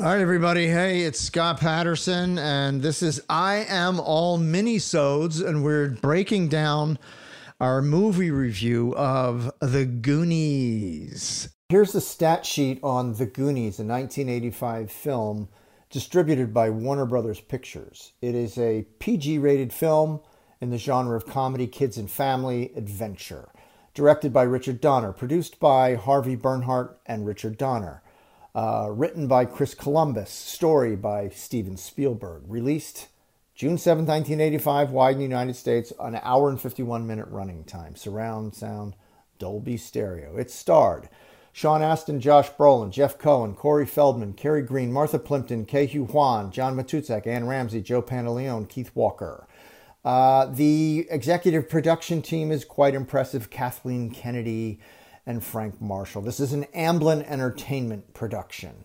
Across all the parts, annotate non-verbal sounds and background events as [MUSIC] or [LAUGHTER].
All right, everybody. Hey, it's Scott Patterson, and this is I Am All Minisodes, and we're breaking down our movie review of The Goonies. Here's the stat sheet on The Goonies, a 1985 film distributed by Warner Brothers Pictures. It is a PG rated film in the genre of comedy, kids, and family adventure. Directed by Richard Donner, produced by Harvey Bernhardt and Richard Donner. Uh, written by Chris Columbus, story by Steven Spielberg. Released June 7, 1985, wide in the United States, an hour and 51 minute running time. Surround sound, Dolby stereo. It starred Sean Astin, Josh Brolin, Jeff Cohen, Corey Feldman, Kerri Green, Martha Plimpton, Ke Huy Quan, John Matuszak, Anne Ramsey, Joe Pantoliano, Keith Walker. Uh, the executive production team is quite impressive. Kathleen Kennedy, and Frank Marshall. This is an Amblin Entertainment production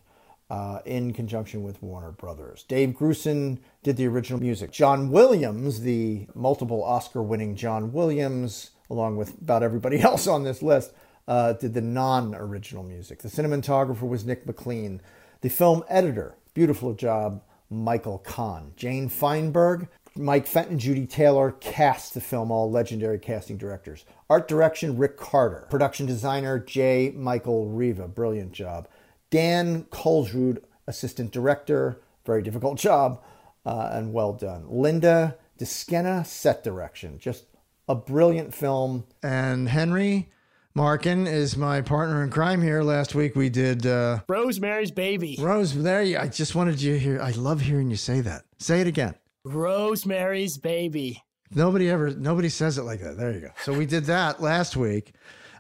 uh, in conjunction with Warner Brothers. Dave Grusin did the original music. John Williams, the multiple Oscar winning John Williams, along with about everybody [LAUGHS] else on this list, uh, did the non original music. The cinematographer was Nick McLean. The film editor, beautiful job, Michael Kahn. Jane Feinberg, Mike Fenton, Judy Taylor cast the film, all legendary casting directors. Art direction, Rick Carter. Production designer, J. Michael Riva. Brilliant job. Dan Kolsrud, assistant director. Very difficult job uh, and well done. Linda DeScenna, set direction. Just a brilliant film. And Henry Markin is my partner in crime here. Last week we did uh, Rosemary's Baby. Rose. There you. I just wanted you to hear. I love hearing you say that. Say it again. Rosemary's Baby. Nobody ever, nobody says it like that. There you go. So we did that last week.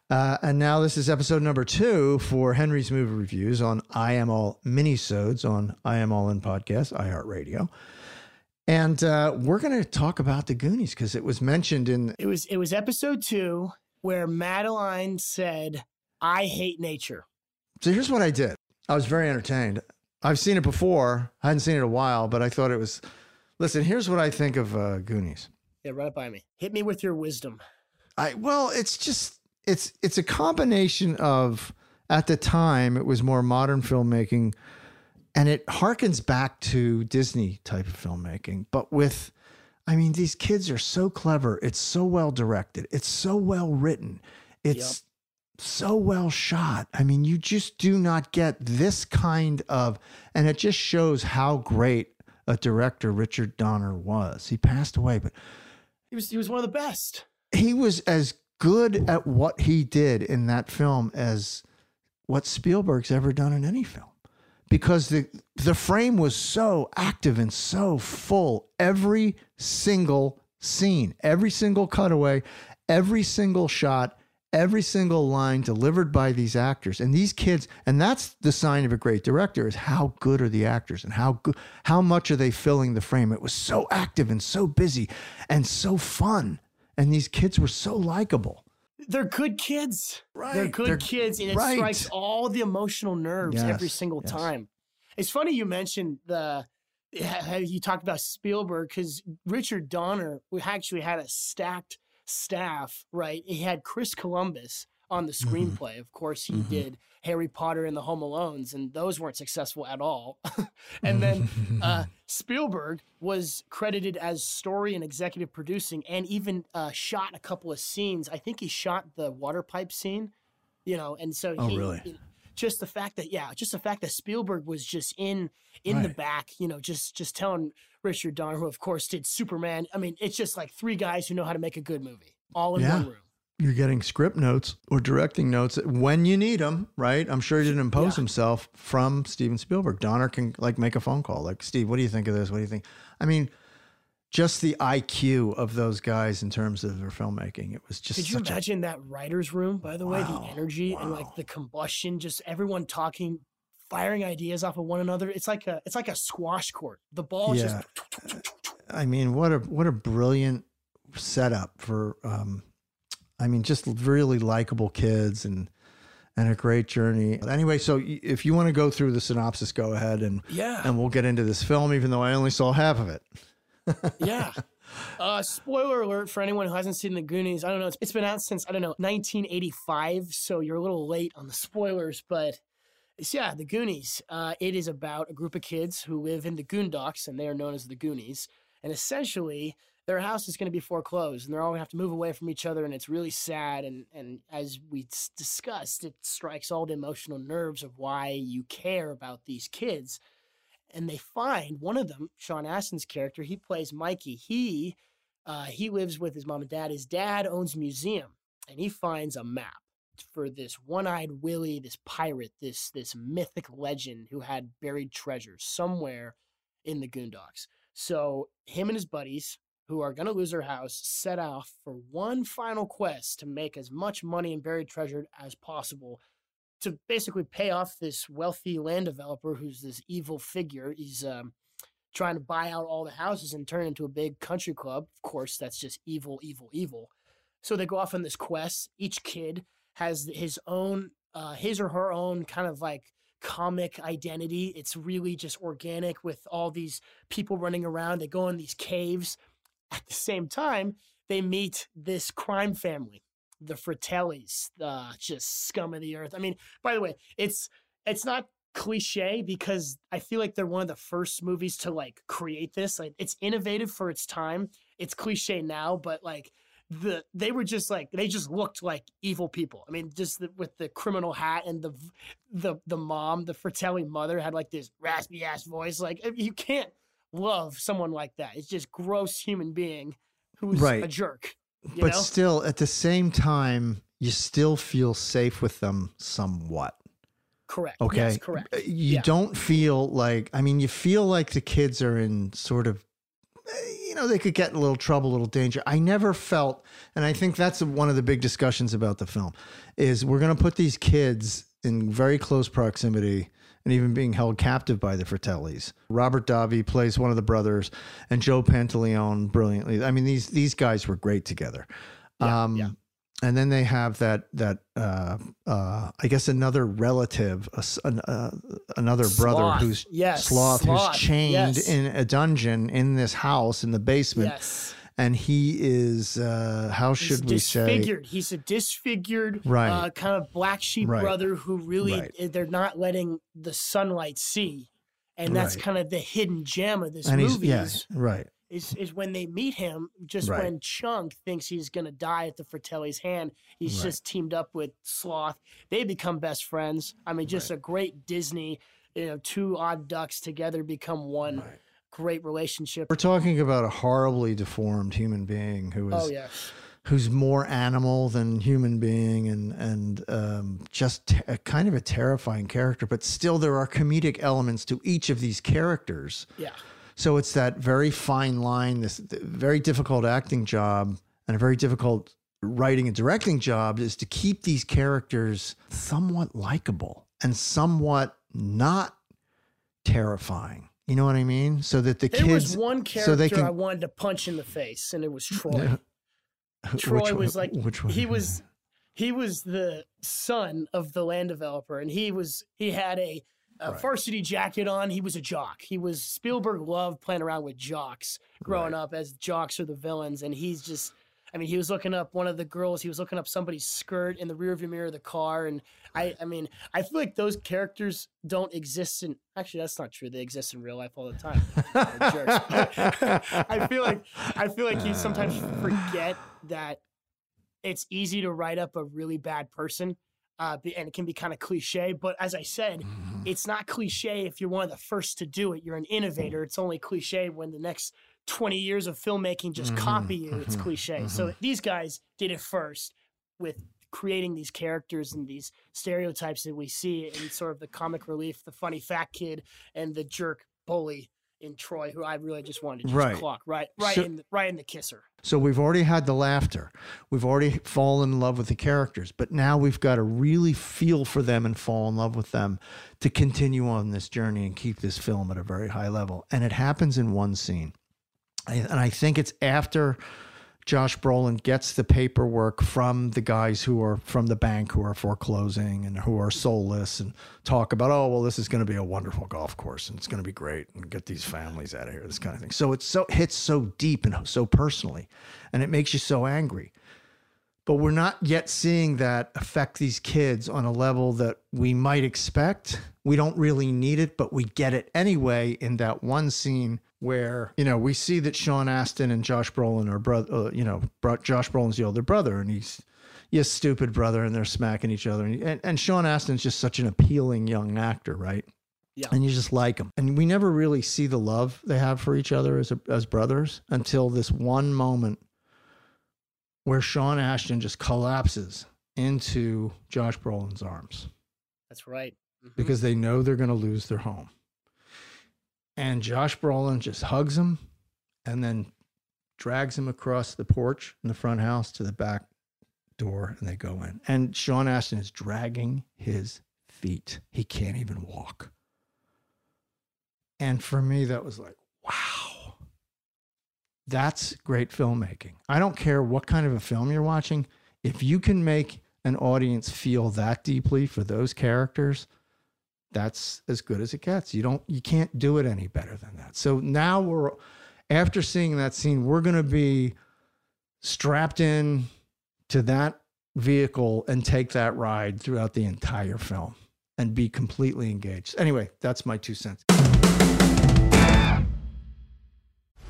Uh, and now this is episode number two for Henry's movie reviews on I Am All minisodes on I Am All In podcast, iHeartRadio. And uh, we're going to talk about the Goonies because it was mentioned in. It was it was episode two where Madeline said, "I hate nature." So here's what I did. I was very entertained. I've seen it before. I hadn't seen it in a while, but I thought it was. Listen, here's what I think of uh, Goonies. Yeah, right by me. Hit me with your wisdom. I well, it's just it's it's a combination of at the time it was more modern filmmaking and it harkens back to Disney type of filmmaking, but with I mean these kids are so clever, it's so well directed, it's so well written. It's so well shot. I mean, you just do not get this kind of and it just shows how great a director Richard Donner was. He passed away, but He was he was one of the best. he was as good at what he did in that film as what Spielberg's ever done in any film because the the frame was so active and so full every single scene every single cutaway every single shot every single line delivered by these actors and these kids and that's the sign of a great director is how good are the actors and how good how much are they filling the frame it was so active and so busy and so fun and these kids were so likable They're good kids. Right. They're good They're- kids, and it right. strikes all the emotional nerves Yes, every single yes. time. It's funny you mentioned the you talked about Spielberg because Richard Donner we actually had a stacked staff. Right, he had Chris Columbus on the Mm-hmm. screenplay. Of course, he did Harry Potter and the Home Alones, and those weren't successful at all. [LAUGHS] and then uh, [LAUGHS] Spielberg was credited as story and executive producing, and even uh, shot a couple of scenes. I think he shot the water pipe scene, you know, and so Oh, he, really? know, just the fact that yeah, just the fact that Spielberg was just in in the back, you know, just just telling Richard Donner, who of course did Superman. I mean, it's just like three guys who know how to make a good movie, all in Yeah. one room. you're getting script notes or directing notes when you need them, right? I'm sure he didn't impose Yeah. himself from Steven Spielberg. Donner can like make a phone call, like Steve, what do you think of this? What do you think? I mean, just the IQ of those guys in terms of their filmmaking. It was just Could you such a- imagine that writer's room, by the way, the energy and like the combustion, just everyone talking, firing ideas off of one another. It's like a it's like a squash court. The ball is Yeah. just I mean, what a what a brilliant setup for um I mean, just really likable kids and and a great journey. Anyway, so if you want to go through the synopsis, go ahead and Yeah. and we'll get into this film, even though I only saw half of it. Yeah. Uh, spoiler alert for anyone who hasn't seen the Goonies. I don't know. It's, it's been out since I don't know 1985, so you're a little late on the spoilers. But it's, yeah, the Goonies. Uh, it is about a group of kids who live in the Goondocks, and they are known as the Goonies. And essentially, their house is going to be foreclosed, and they're all going to have to move away from each other, and it's really sad. And and as we discussed, it strikes all the emotional nerves of why you care about these kids and they find one of them, Sean Astin's character, he plays Mikey. He uh, he lives with his mom and dad. His dad owns a museum, and he finds a map for this one-eyed Willie, this pirate, this this mythic legend who had buried treasures somewhere in the Goondocks. So him and his buddies, who are going to lose their house, set off for one final quest to make as much money and buried treasure as possible to basically pay off this wealthy land developer who's this evil figure. He's um, trying to buy out all the houses and turn into a big country club. Of course, that's just evil, evil, evil. So they go off on this quest. Each kid has his own, uh, his or her own kind of like comic identity. It's really just organic with all these people running around. They go in these caves. At the same time, they meet this crime family the Fratellis, uh, just scum of the earth. I mean, by the way, it's it's not cliche because I feel like they're one of the first movies to like create this. Like it's innovative for its time. It's cliche now, but like the they were just like they just looked like evil people. I mean, just the, with the criminal hat and the the the mom, the Fratelli mother had like this raspy ass voice. Like you can't love someone like that. It's just gross human being who's Right. a jerk. But know? still, at the same time, you still feel safe with them somewhat. Correct. Okay. Yes, correct. Uh, You Yeah. don't feel like, I mean, you feel like the kids are in sort of, uh, you know, know, they could get in a little trouble, a little danger. I never felt, and I think that's one of the big discussions about the film, is we're going to put these kids in very close proximity and even being held captive by the Fratellis. Robert Davi plays one of the brothers, and Joe Pantoliano brilliantly. I mean, these these guys were great together. um, yeah. And then they have that that uh, uh, I guess another relative, uh, another brother Sloth. who's Yes, sloth, Sloth. who's chained Yes. in a dungeon in this house in the basement, Yes. And he is uh, how He's should we say? disfigured. He's a disfigured, Right. uh, kind of black sheep Right. brother who really Right. eh, they're not letting the sunlight see, and that's Right. kind of the hidden gem of this And he's movie. yeah, is, right. is is when they meet him, just when Chunk thinks he's gonna die at the Fratelli's hand, he's just teamed up with Sloth. They become best friends. I mean, just a great Disney. You know, two odd ducks together become one. Great relationship. We're talking about a horribly deformed human being who is Oh yeah. who's more animal than human being and and um, just te- a kind of a terrifying character but still there are comedic elements to each of these characters Yeah. so it's that very fine line this very difficult acting job and a very difficult writing and directing job is to keep these characters somewhat likable and somewhat not terrifying you know what i mean so that the There kids was one character so they can I wanted to punch in the face, and it was [LAUGHS] Troy. Troy Which one- was like which one? he was he was the son of the land developer, and he was he had a, a Right. varsity jacket on. He was a jock. He was Spielberg loved playing around with jocks growing Right. up, as jocks are the villains, and he's just. I mean, he was looking up one of the girls. He was looking up somebody's skirt in the rearview mirror of the car, and I, I mean, I feel like those characters don't exist in. Actually, that's not true. They exist in real life all the time. [LAUGHS] I feel like I feel like you sometimes forget that it's easy to write up a really bad person, uh, and it can be kind of cliche. But as I said, Mm-hmm. it's not cliche if you're one of the first to do it. You're an innovator. It's only cliche when the next 20 years of filmmaking just Mm-hmm. copy you. It's cliche. So these guys did it first with creating these characters and these stereotypes that we see in sort of the comic relief, the funny fat kid and the jerk bully in Troy, who I really just wanted to just Right. clock right, right So- in, the, right in the kisser. So we've already had the laughter. We've already fallen in love with the characters, but now we've got to really feel for them and fall in love with them to continue on this journey and keep this film at a very high level. And it happens in one scene. And I think it's after Josh Brolin gets the paperwork from the guys who are from the bank who are foreclosing and who are soulless and talk about, oh, well, this is going to be a wonderful golf course and it's going to be great and get these families out of here, this kind of thing. So it so hits so deep and so personally, and it makes you so angry. But we're not yet seeing that affect these kids on a level that we might expect. We don't really need it, but we get it anyway in that one scene where, you know, we see that Sean Astin and Josh Brolin are brother, uh, you know, Josh Brolin's the older brother and he's, you stupid brother, and they're smacking each other. And, and, and Sean Astin's just such an appealing young actor, right? Yeah. And you just like him. And we never really see the love they have for each other as, as brothers until this one moment where Sean Astin just collapses into Josh Brolin's arms That's right. Mhm. because they know they're going to lose their home. And Josh Brolin just hugs him and then drags him across the porch in the front house to the back door and they go in. And Sean Astin is dragging his feet. He can't even walk. And for me, that was like, wow. That's great filmmaking. I don't care what kind of a film you're watching. If you can make an audience feel that deeply for those characters, that's as good as it gets. You don't you can't do it any better than that. So now we're after seeing that scene, we're going to be strapped in to that vehicle and take that ride throughout the entire film and be completely engaged. Anyway, that's my two cents.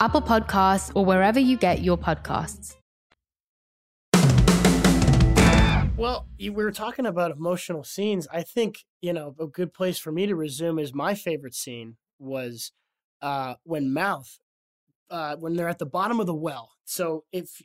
Apple Podcasts, or wherever you get your podcasts. Well, we were talking about emotional scenes. I think, you know, a good place for me to resume is my favorite scene was uh, when Mouth, uh, when they're at the bottom of the well. So if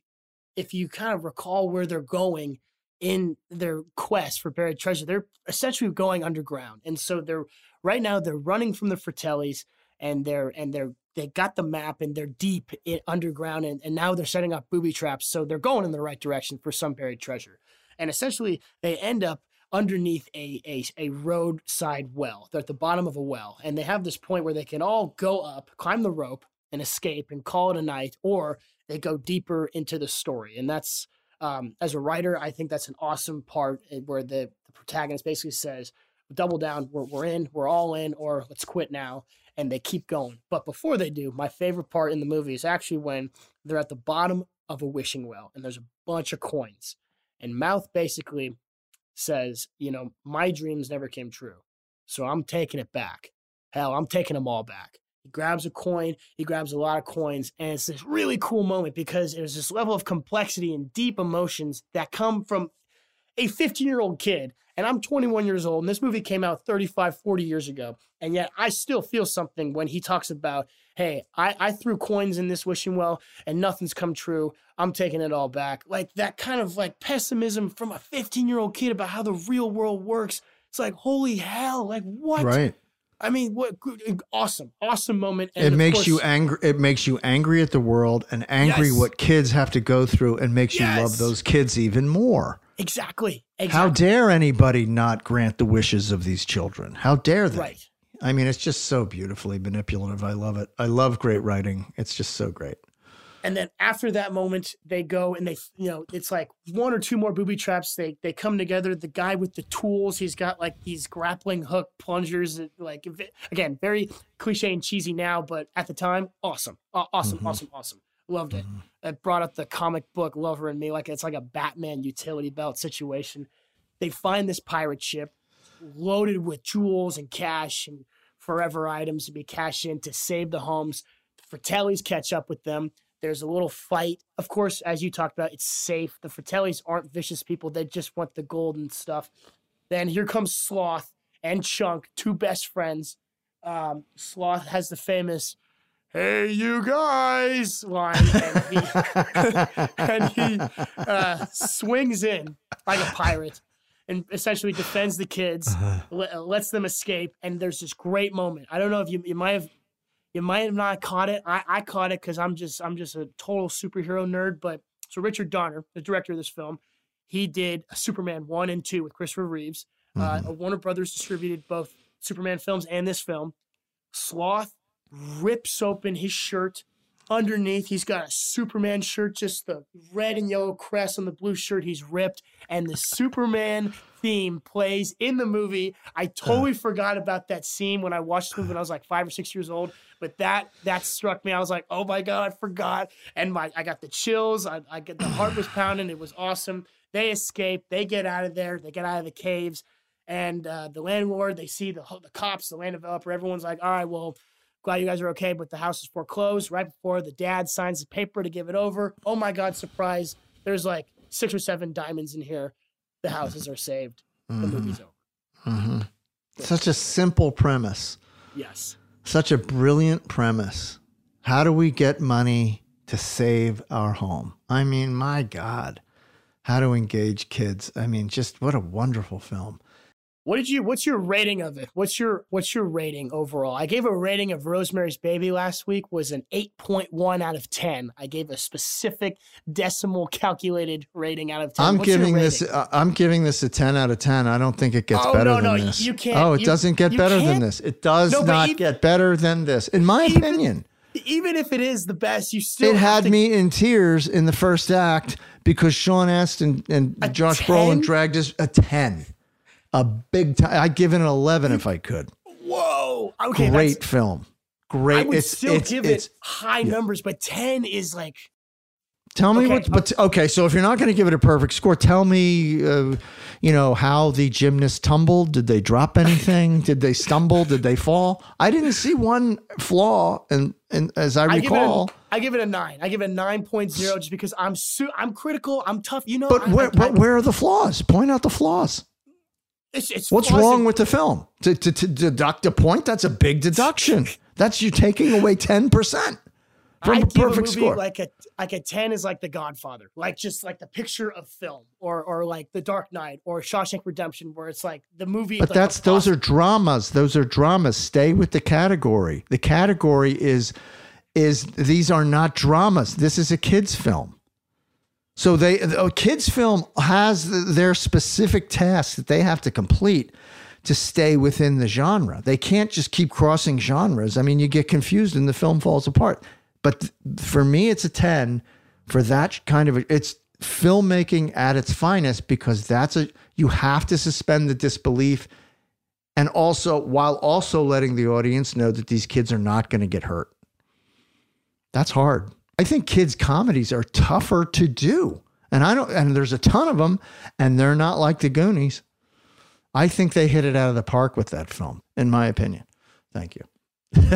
if you kind of recall where they're going in their quest for buried treasure, they're essentially going underground. And so they're right now they're running from the Fratellis and they're and they're they got the map and they're deep in, underground and, and now they're setting up booby traps. So they're going in the right direction for some buried treasure and essentially they end up underneath a, a, a roadside well. They're at the bottom of a well, and they have this point where they can all go up, climb the rope, and escape and call it a night, or they go deeper into the story. And that's um, as a writer, I think that's an awesome part eh, where the, the protagonist basically says, "Double down, we're we're in, we're all in, or let's quit now." And they keep going. But before they do, my favorite part in the movie is actually when they're at the bottom of a wishing well, and there's a bunch of coins and Mouth basically says, you know, my dreams never came true. So I'm taking it back. Hell, I'm taking them all back. He grabs a coin, he grabs a lot of coins, and it's this really cool moment because there's this level of complexity and deep emotions that come from a 15 year old kid, and I'm 21 years old, and this movie came out 35, 40 years ago. And yet I still feel something when he talks about, hey, I, I threw coins in this wishing well and nothing's come true. I'm taking it all back. Like that kind of like pessimism from a 15 year old kid about how the real world works. It's like, holy hell, like what? Right. I mean, what awesome, awesome moment. And it makes course, you angry. It makes you angry at the world and angry yes. what kids have to go through, and makes yes. you love those kids even more. Exactly. exactly. How dare anybody not grant the wishes of these children? How dare they? Right. I mean, it's just so beautifully manipulative. I love it. I love great writing. It's just so great. And then after that moment, they go and they, you know, it's like one or two more booby traps. They they come together. The guy with the tools, he's got like these grappling hook plungers. Like again, very cliche and cheesy now, but at the time, awesome, awesome, mm-hmm. awesome, awesome. Loved it. Mm-hmm. It brought up the comic book lover in me, like it's like a Batman utility belt situation. They find this pirate ship loaded with jewels and cash and forever items to be cashed in to save the homes. The Fratellis catch up with them. There's a little fight. Of course, as you talked about, it's safe. The Fratellis aren't vicious people. They just want the gold and stuff. Then here comes Sloth and Chunk, two best friends. Um, Sloth has the famous "Hey, you guys" line, and he, [LAUGHS] and he uh, swings in like a pirate and essentially defends the kids, uh-huh. lets them escape, and there's this great moment. I don't know if you you might have you might have not caught it. I, I caught it because I'm just I'm just a total superhero nerd. But so Richard Donner, the director of this film, he did Superman one and two with Christopher Reeves. Uh, mm-hmm. Uh, Warner Brothers distributed both Superman films and this film. Sloth rips open his shirt. Underneath, he's got a Superman shirt, just the red and yellow crest on the blue shirt. He's ripped, and the Superman theme plays in the movie. I totally [SIGHS] forgot about that scene when I watched the movie when I was like five or six years old. But that that struck me. I was like, oh my god, I forgot, and my I got the chills. I, I get the heart was [SIGHS] pounding. It was awesome. They escape. They get out of there. They get out of the caves, and uh, the landlord. They see the the cops, the land developer. Everyone's like, all right, well Glad you guys are okay, but the house is foreclosed right before the dad signs the paper to give it over. Oh my God, surprise. There's like six or seven diamonds in here. The houses are saved. Mm-hmm. The movie's over. Mm-hmm. Such a simple premise. Yes. Such a brilliant premise. How do we get money to save our home? I mean, my God. How to engage kids. I mean, just what a wonderful film. What did you? What's your rating of it? What's your What's your rating overall? I gave a rating of Rosemary's Baby last week was an eight point one out of ten. I gave a specific decimal calculated rating out of ten. I'm what's giving this. Uh, I'm giving this a ten out of ten. I don't think it gets oh, better no, than no, this. You can't. Oh, it you, doesn't get better can't? than this. It does no, not even, get better than this, in my even, opinion. Even if it is the best, you still. It had to, me in tears in the first act because Sean Astin and Josh 10? Brolin dragged us a ten a big time. I'd give it an 11 if I could. Whoa. Okay. Great film. Great. I would it's, still it's, give it's, it high yeah. numbers, but 10 is like. Tell me okay. what, but okay. So if you're not going to give it a perfect score, tell me, uh, you know, how the gymnast tumbled. Did they drop [LAUGHS] anything? Did they stumble? Did they fall? I didn't see one flaw, and and as I, I recall, give a, I give it a nine. I give it a nine point zero just because I'm su- I'm critical. I'm tough. You know. But I, where, I, but where are the flaws? Point out the flaws. It's, it's What's wrong with the film? To, to, to, deduct a point, that's a big deduction. That's you taking away 10% from I a perfect a score. Like a like a 10 is like The Godfather. Like just like the picture of film or or like The Dark Knight or Shawshank Redemption where it's like the movie But like that's those are dramas. Those are dramas. Stay with the category. The category is is these are not dramas. This is a kids film. So they a oh, kids film has their specific tasks that they have to complete to stay within the genre. They can't just keep crossing genres. I mean, you get confused and the film falls apart. But for me, it's a 10 for that kind of a, it's filmmaking at its finest because that's a you have to suspend the disbelief and also while also letting the audience know that these kids are not going to get hurt. That's hard. I think kids' comedies are tougher to do. And I don't, and there's a ton of them, and they're not like the Goonies. I think they hit it out of the park with that film, in my opinion. Thank you. [LAUGHS]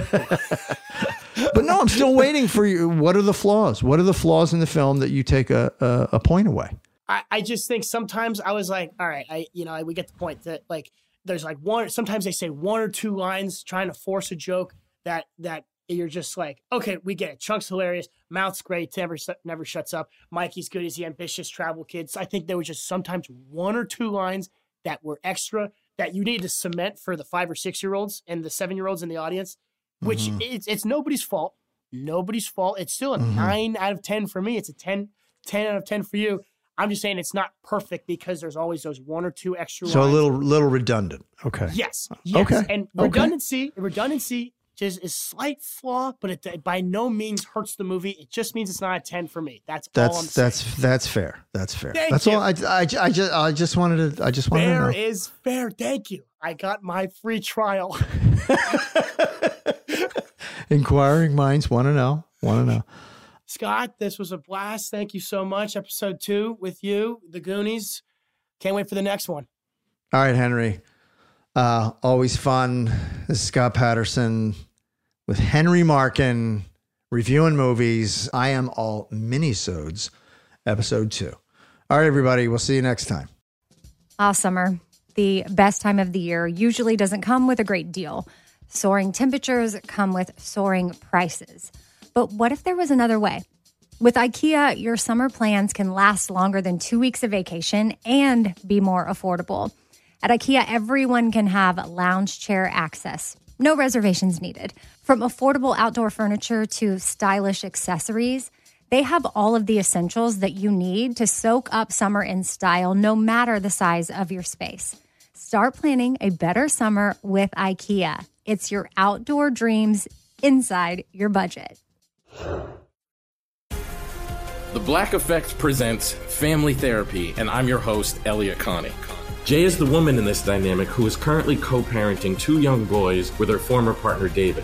but no, I'm still waiting for you. What are the flaws? What are the flaws in the film that you take a, a, a point away? I, I just think sometimes I was like, all right, I you know, I, we get the point that like there's like one sometimes they say one or two lines trying to force a joke that that you're just like, okay, we get it. Chunk's hilarious, Mouth's great, never never shuts up. Mikey's good, is he ambitious travel kids? I think there was just sometimes one or two lines that were extra that you need to cement for the five or six year olds and the seven year olds in the audience, which mm-hmm. it's it's nobody's fault. Nobody's fault. It's still a mm-hmm. nine out of ten for me. It's a 10, 10 out of ten for you. I'm just saying it's not perfect because there's always those one or two extra. So lines. a little little redundant. Okay. Yes. yes. Okay. And redundancy, okay. redundancy just is slight flaw, but it by no means hurts the movie. It just means it's not a ten for me. That's that's all I'm that's saying. that's fair. That's fair. Thank that's you. all. I, I, I just I just wanted to I just wanted fair to know. is fair. Thank you. I got my free trial. [LAUGHS] Inquiring minds want to know. Want to know. Scott, this was a blast. Thank you so much. Episode two with you, the Goonies. Can't wait for the next one. All right, Henry. Uh, always fun. This is Scott Patterson with Henry Markin reviewing movies. I am all minisodes, episode two. All right, everybody. We'll see you next time. Ah, summer, the best time of the year, usually doesn't come with a great deal. Soaring temperatures come with soaring prices. But what if there was another way? With IKEA, your summer plans can last longer than two weeks of vacation and be more affordable. At IKEA, everyone can have lounge chair access no reservations needed. From affordable outdoor furniture to stylish accessories, they have all of the essentials that you need to soak up summer in style, no matter the size of your space. Start planning a better summer with IKEA. It's your outdoor dreams inside your budget. The Black Effect presents Family Therapy, and I'm your host, Elliott Connie. Jay is the woman in this dynamic who is currently co parenting two young boys with her former partner, David.